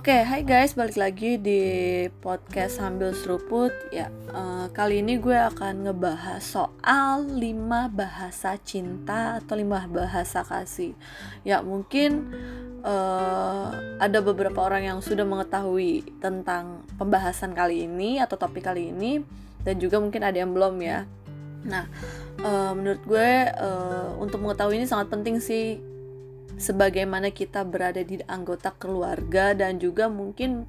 Oke, okay, hai guys, balik lagi di podcast sambil seruput. Ya, uh, kali ini gue akan ngebahas soal 5 bahasa cinta atau 5 bahasa kasih. Ya, mungkin uh, ada beberapa orang yang sudah mengetahui tentang pembahasan kali ini atau topik kali ini dan juga mungkin ada yang belum ya. Nah, uh, menurut gue uh, untuk mengetahui ini sangat penting sih sebagaimana kita berada di anggota keluarga dan juga mungkin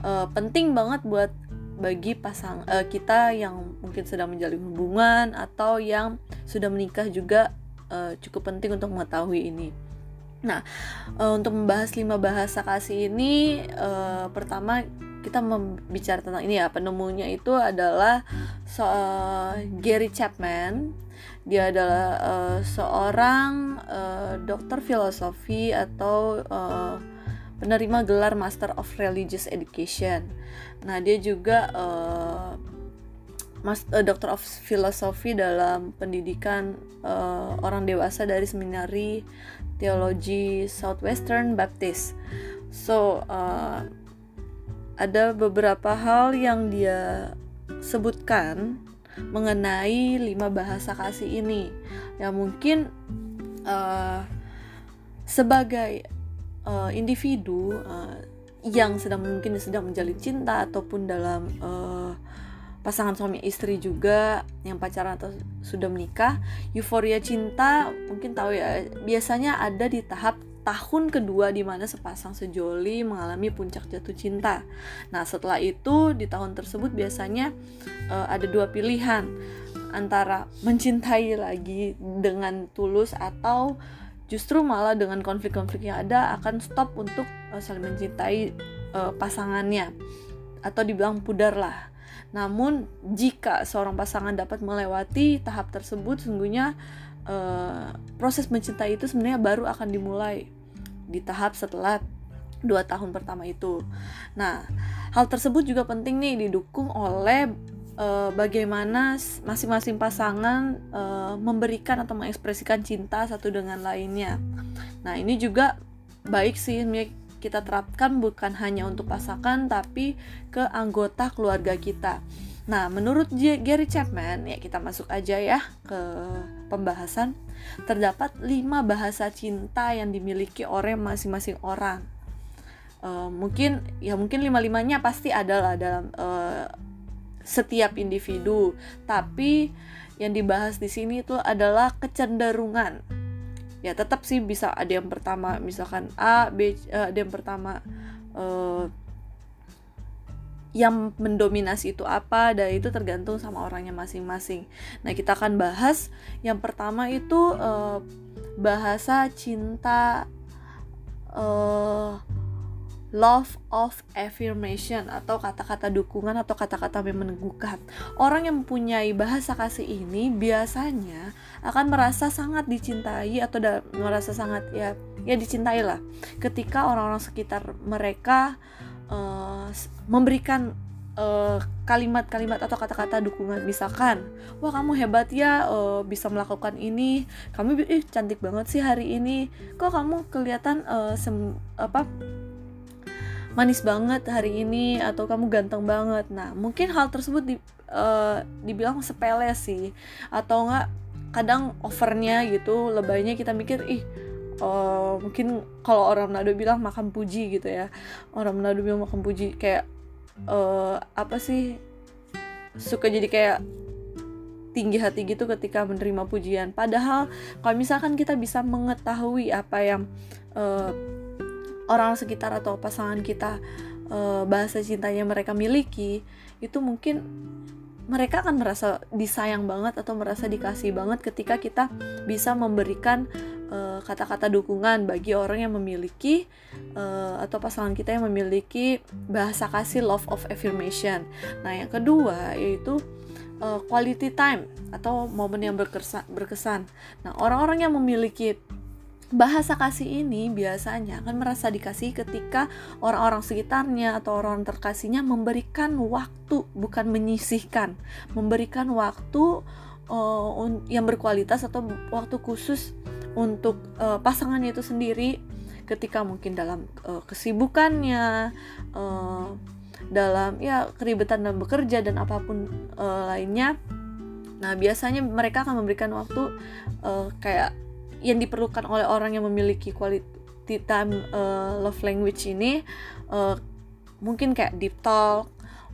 uh, penting banget buat bagi pasang uh, kita yang mungkin sedang menjalin hubungan atau yang sudah menikah juga uh, cukup penting untuk mengetahui ini. Nah, uh, untuk membahas lima bahasa kasih ini, uh, pertama kita membicara tentang ini ya penemunya itu adalah uh, Gary Chapman dia adalah seorang dokter filosofi atau penerima gelar Master of Religious Education. Nah, dia juga mas, Doctor of Philosophy dalam pendidikan uh, orang dewasa dari Seminari Teologi Southwestern Baptist. So, uh, ada beberapa hal yang dia sebutkan mengenai lima bahasa kasih ini yang mungkin uh, sebagai uh, individu uh, yang sedang mungkin sedang menjalin cinta ataupun dalam uh, pasangan suami istri juga yang pacaran atau sudah menikah euforia cinta mungkin tahu ya biasanya ada di tahap tahun kedua di mana sepasang sejoli mengalami puncak jatuh cinta. Nah, setelah itu di tahun tersebut biasanya uh, ada dua pilihan antara mencintai lagi dengan tulus atau justru malah dengan konflik-konflik yang ada akan stop untuk uh, saling mencintai uh, pasangannya atau dibilang pudar lah. Namun jika seorang pasangan dapat melewati tahap tersebut, sungguhnya uh, proses mencintai itu sebenarnya baru akan dimulai di tahap setelah dua tahun pertama itu. Nah, hal tersebut juga penting nih didukung oleh uh, bagaimana masing-masing pasangan uh, memberikan atau mengekspresikan cinta satu dengan lainnya. Nah, ini juga baik sih kita terapkan bukan hanya untuk pasangan tapi ke anggota keluarga kita. Nah, menurut Gary Chapman, ya kita masuk aja ya ke pembahasan. Terdapat lima bahasa cinta yang dimiliki oleh masing-masing orang. Uh, mungkin ya mungkin lima limanya pasti ada lah dalam uh, setiap individu. Tapi yang dibahas di sini itu adalah kecenderungan. Ya tetap sih bisa ada yang pertama misalkan A, B, uh, ada yang pertama uh, yang mendominasi itu apa dan itu tergantung sama orangnya masing-masing. Nah, kita akan bahas yang pertama itu uh, bahasa cinta uh, love of affirmation atau kata-kata dukungan atau kata-kata yang meneguhkan. Orang yang mempunyai bahasa kasih ini biasanya akan merasa sangat dicintai atau merasa sangat ya ya dicintai lah. Ketika orang-orang sekitar mereka uh, memberikan eh, kalimat-kalimat atau kata-kata dukungan. Misalkan wah kamu hebat ya uh, bisa melakukan ini. Kamu ih cantik banget sih hari ini. Kok kamu kelihatan uh, apa manis banget hari ini atau kamu ganteng banget. Nah mungkin hal tersebut di, uh, dibilang sepele sih. Atau enggak kadang overnya gitu lebaynya kita mikir ih uh, mungkin kalau orang Manado bilang makan puji gitu ya. Orang Manado bilang makan puji kayak uh, apa sih suka jadi kayak tinggi hati gitu ketika menerima pujian. Padahal kalau misalkan kita bisa mengetahui apa yang uh, orang sekitar atau pasangan kita uh, bahasa cintanya mereka miliki itu mungkin mereka akan merasa disayang banget atau merasa dikasih banget ketika kita bisa memberikan Eh, kata-kata uh, dukungan bagi orang yang memiliki uh, atau pasangan kita yang memiliki bahasa kasih love of affirmation. Nah, yang kedua yaitu uh, quality time atau momen yang berkesan. Nah, orang-orang yang memiliki bahasa kasih ini biasanya akan merasa dikasih ketika orang-orang sekitarnya atau orang terkasihnya memberikan waktu bukan menyisihkan. Memberikan waktu uh, yang berkualitas atau waktu khusus untuk uh, pasangannya itu sendiri ketika mungkin dalam uh, kesibukannya uh, dalam ya keribetan dalam bekerja dan apa pun uh, lainnya. Nah biasanya mereka akan memberikan waktu uh, kayak yang diperlukan oleh orang yang memiliki quality time uh, love language ini uh, mungkin kayak deep talk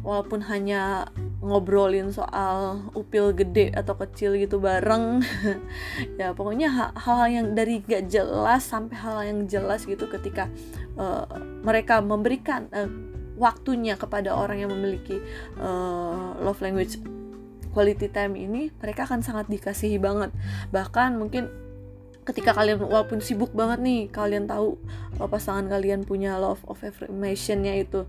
walaupun hanya ngobrolin soal upil gede atau kecil gitu bareng. Ya pokoknya hal-hal yang dari gak jelas sampai hal yang jelas gitu ketika uh, mereka memberikan uh, waktunya kepada orang yang memiliki uh, love language quality time ini mereka akan sangat dikasihi banget. Bahkan mungkin ketika kalian walaupun sibuk banget nih kalian tahu uh, pasangan kalian punya love of affirmationnya itu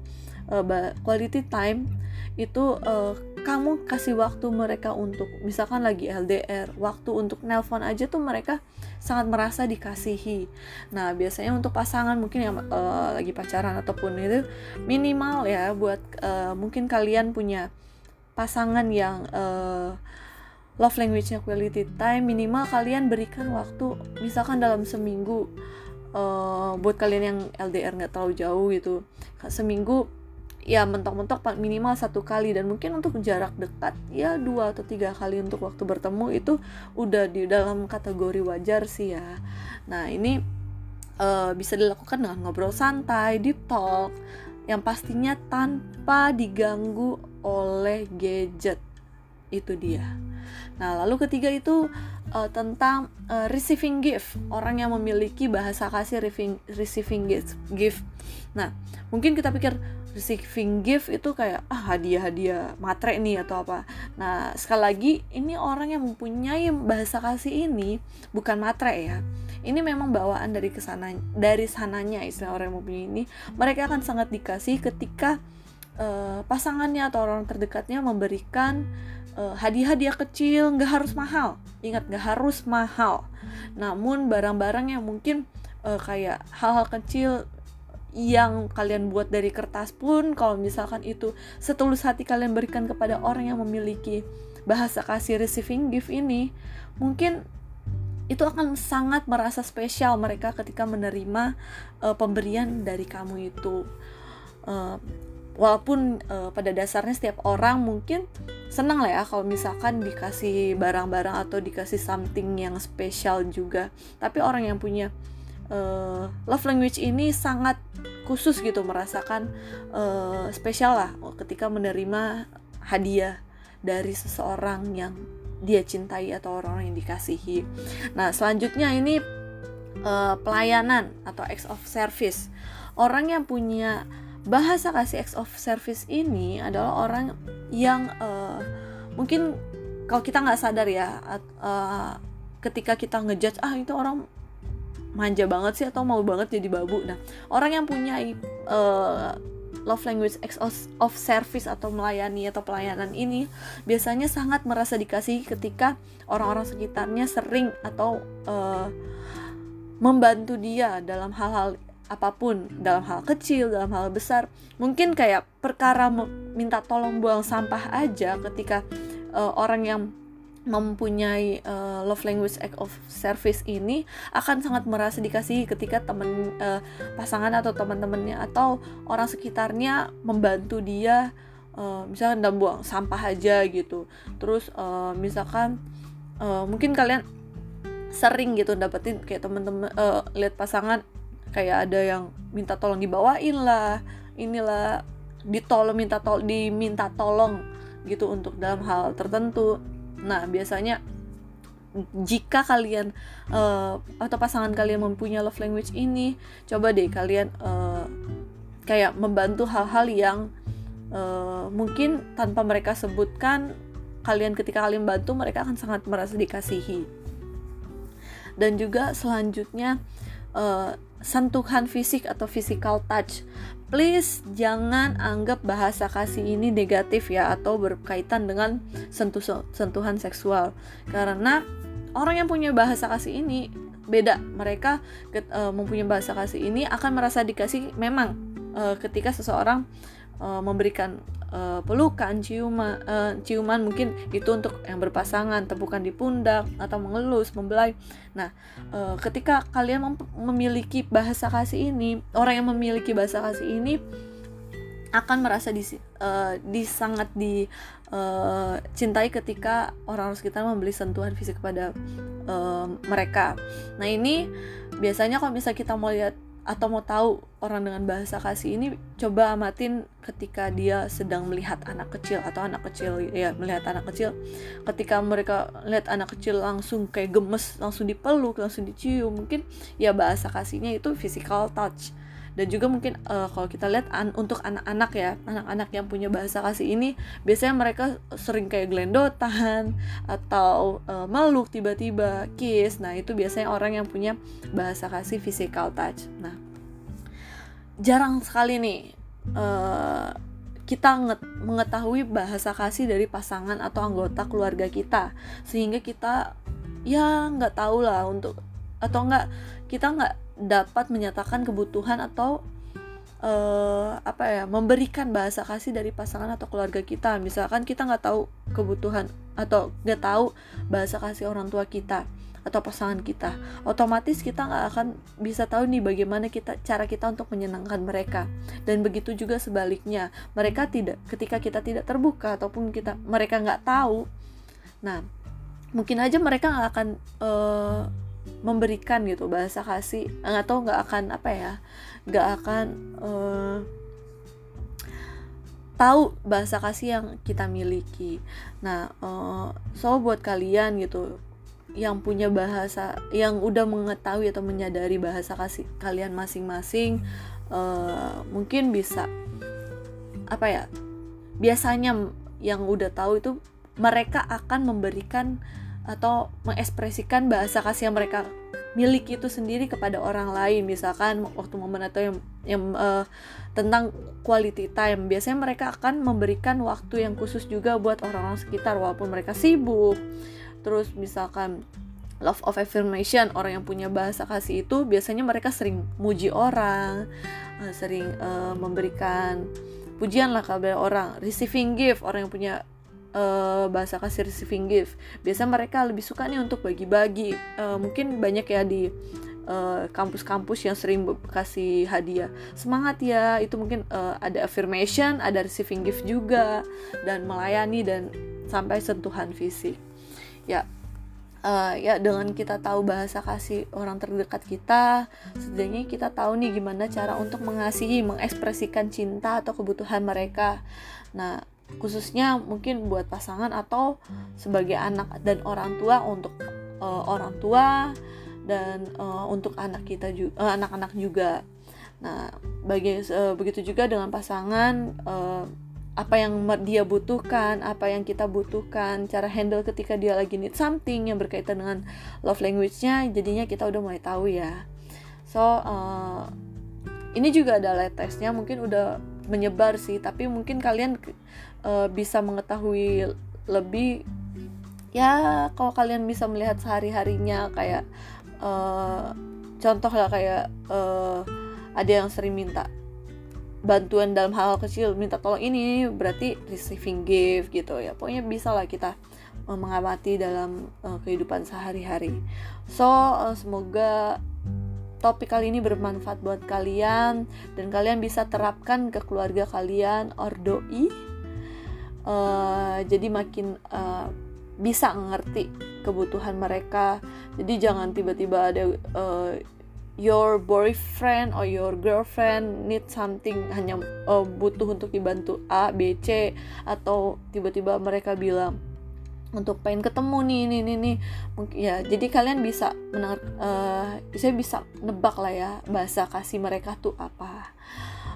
uh, quality time itu uh, kamu kasih waktu mereka untuk misalkan lagi LDR waktu untuk nelpon aja tuh mereka sangat merasa dikasihi. Nah biasanya untuk pasangan mungkin yang uh, lagi pacaran ataupun itu minimal ya buat uh, mungkin kalian punya pasangan yang uh, love language-nya quality time minimal kalian berikan waktu misalkan dalam seminggu uh, buat kalian yang LDR nggak terlalu jauh gitu. Seminggu ya mentok-mentok minimal satu kali. Dan mungkin untuk jarak dekat ya dua atau tiga kali untuk waktu bertemu itu udah di dalam kategori wajar sih ya. Nah ini uh, bisa dilakukan dengan ngobrol santai deep talk yang pastinya tanpa diganggu oleh gadget. Itu dia nah lalu ketiga itu uh, tentang uh, receiving gift orang yang memiliki bahasa kasih receiving receiving gift nah mungkin kita pikir receiving gift itu kayak ah hadiah-hadiah matre nih atau apa. Nah, sekali lagi ini orang yang mempunyai bahasa kasih ini bukan matre ya. Ini memang bawaan dari ke sana dari sananya istilah orang yang mempunyai ini. Mereka akan sangat dikasih ketika uh, pasangannya atau orang terdekatnya memberikan hadiah-hadiah kecil, nggak harus mahal. Ingat nggak harus mahal. Namun barang-barang yang mungkin uh, kayak hal-hal kecil yang kalian buat dari kertas pun kalau misalkan itu setulus hati kalian berikan kepada orang yang memiliki bahasa kasih receiving gift ini mungkin itu akan sangat merasa spesial mereka ketika menerima uh, pemberian dari kamu itu uh, walaupun uh, pada dasarnya setiap orang mungkin senang lah ya kalau misalkan dikasih barang-barang atau dikasih something yang spesial juga tapi orang yang punya uh, love language ini sangat khusus gitu merasakan uh, spesial lah ketika menerima hadiah dari seseorang yang dia cintai atau orang-orang yang dikasihi. Nah selanjutnya ini uh, pelayanan atau acts of service. Orang yang punya bahasa kasih acts of service ini adalah orang yang uh, mungkin kalau kita nggak sadar ya uh, ketika kita ngejudge ah itu orang manja banget sih atau mau banget jadi babu. Nah orang yang punya uh, love language acts of service atau melayani atau pelayanan ini biasanya sangat merasa dikasih ketika orang-orang sekitarnya sering atau uh, membantu dia dalam hal-hal apa pun dalam hal kecil dalam hal besar mungkin kayak perkara minta tolong buang sampah aja ketika uh, orang yang mempunyai uh, love language act of service ini akan sangat merasa dikasih ketika teman uh, pasangan atau teman-temannya atau orang sekitarnya membantu dia uh, misalkan dalam buang sampah aja gitu. Terus uh, misalkan uh, mungkin kalian sering gitu dapetin kayak teman-teman uh, lihat pasangan kayak ada yang minta tolong dibawain lah inilah ditolong minta tol diminta tolong gitu untuk dalam hal tertentu Nah, biasanya jika kalian uh, atau pasangan kalian mempunyai love language ini, coba deh kalian uh, kayak membantu hal-hal yang uh, mungkin tanpa mereka sebutkan kalian ketika kalian bantu mereka akan sangat merasa dikasihi. Dan juga selanjutnya uh, sentuhan fisik atau physical touch. Please jangan anggap bahasa kasih ini negatif ya atau berkaitan dengan sentuh sentuhan seksual. Karena orang yang punya bahasa kasih ini beda. Mereka uh, mempunyai bahasa kasih ini akan merasa dikasih memang uh, ketika seseorang uh, memberikan uh, pelukan ciuman uh, ciuman mungkin itu untuk yang berpasangan tepukan di pundak atau mengelus membelai nah uh, ketika kalian memiliki bahasa kasih ini orang yang memiliki bahasa kasih ini akan merasa di, uh, di sangat dicintai uh, ketika orang sekitar membeli sentuhan fisik kepada uh, mereka. Nah ini biasanya kalau misalnya kita mau lihat atau mau tahu orang dengan bahasa kasih ini coba amatin ketika dia sedang melihat anak kecil atau anak kecil ya melihat anak kecil. Ketika mereka lihat anak kecil langsung kayak gemes langsung dipeluk langsung dicium mungkin ya bahasa kasihnya itu physical touch dan juga mungkin uh, kalau kita lihat an untuk anak-anak ya anak-anak yang punya bahasa kasih ini biasanya mereka sering kayak gelendotan atau uh, meluk tiba-tiba kiss. Nah itu biasanya orang yang punya bahasa kasih physical touch. Nah jarang sekali nih uh, kita mengetahui bahasa kasih dari pasangan atau anggota keluarga kita. Sehingga kita ya nggak tahu lah untuk atau nggak kita nggak dapat menyatakan kebutuhan atau uh, apa ya memberikan bahasa kasih dari pasangan atau keluarga kita. Misalkan kita nggak tahu kebutuhan atau nggak tahu bahasa kasih orang tua kita atau pasangan kita otomatis kita nggak akan bisa tahu nih bagaimana kita cara kita untuk menyenangkan mereka. Dan begitu juga sebaliknya mereka tidak ketika kita tidak terbuka ataupun kita mereka nggak tahu nah mungkin aja mereka nggak akan uh, memberikan gitu bahasa kasih. Atau nggak akan apa ya nggak akan uh, tahu bahasa kasih yang kita miliki. Nah uh, so buat kalian gitu yang punya bahasa yang udah mengetahui atau menyadari bahasa kasih kalian masing-masing uh, mungkin bisa apa ya biasanya yang udah tahu itu mereka akan memberikan atau mengekspresikan bahasa kasih yang mereka miliki itu sendiri kepada orang lain. Misalkan waktu momen atau yang, yang uh, tentang quality time biasanya mereka akan memberikan waktu yang khusus juga buat orang-orang sekitar walaupun mereka sibuk. Terus misalkan love of affirmation orang yang punya bahasa kasih itu biasanya mereka sering muji orang uh, sering uh, memberikan pujian lah kepada orang receiving gift orang yang punya uh, bahasa kasih receiving gift. Biasa mereka lebih suka nih untuk bagi-bagi. Uh, mungkin banyak ya di eh, kampus-kampus uh, yang sering kasih hadiah. Semangat ya, itu mungkin uh, ada affirmation, ada receiving gift juga dan melayani dan sampai sentuhan fisik. Ya, uh, ya dengan kita tahu bahasa kasih orang terdekat kita setidaknya kita tahu nih gimana cara untuk mengasihi mengekspresikan cinta atau kebutuhan mereka nah khususnya mungkin buat pasangan atau sebagai anak dan orang tua untuk uh, orang tua dan uh, untuk anak kita juga uh, anak-anak juga nah bagi uh, begitu juga dengan pasangan uh, apa yang dia butuhkan, apa yang kita butuhkan, cara handle ketika dia lagi need something yang berkaitan dengan love language-nya, jadinya kita udah mulai tahu ya. So, uh, ini juga ada light testnya, mungkin udah menyebar sih, tapi mungkin kalian uh, bisa mengetahui lebih ya kalau kalian bisa melihat sehari harinya kayak uh, contoh lah kayak uh, ada yang sering minta bantuan dalam hal, hal kecil minta tolong ini berarti receiving gift gitu ya pokoknya bisa lah kita mengamati dalam uh, kehidupan sehari-hari. So uh, semoga topik kali ini bermanfaat buat kalian dan kalian bisa terapkan ke keluarga kalian or doi. Uh, jadi makin uh, bisa ngerti kebutuhan mereka. Jadi jangan tiba-tiba ada uh, your boyfriend or your girlfriend need something hanya uh, butuh untuk dibantu A B C atau tiba-tiba mereka bilang untuk pengen ketemu nih ini ini nih mungkin ya jadi kalian bisa mendengar uh, saya bisa nebak lah ya bahasa kasih mereka tuh apa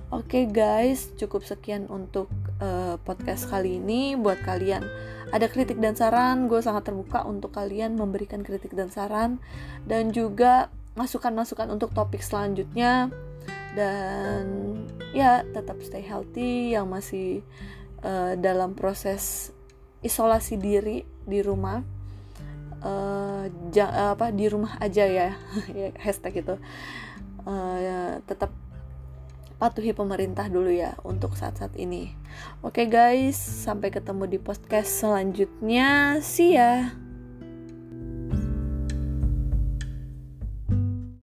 Oke okay guys, cukup sekian untuk uh, podcast kali ini. Buat kalian ada kritik dan saran, gue sangat terbuka untuk kalian memberikan kritik dan saran dan juga masukan-masukan untuk topik selanjutnya. Dan ya tetap stay healthy yang masih uh, dalam proses isolasi diri di rumah. Uh, ja, apa di rumah aja ya hashtag itu uh, ya, tetap patuhi pemerintah dulu ya untuk saat-saat ini. Oke guys, sampai ketemu di podcast selanjutnya. See ya.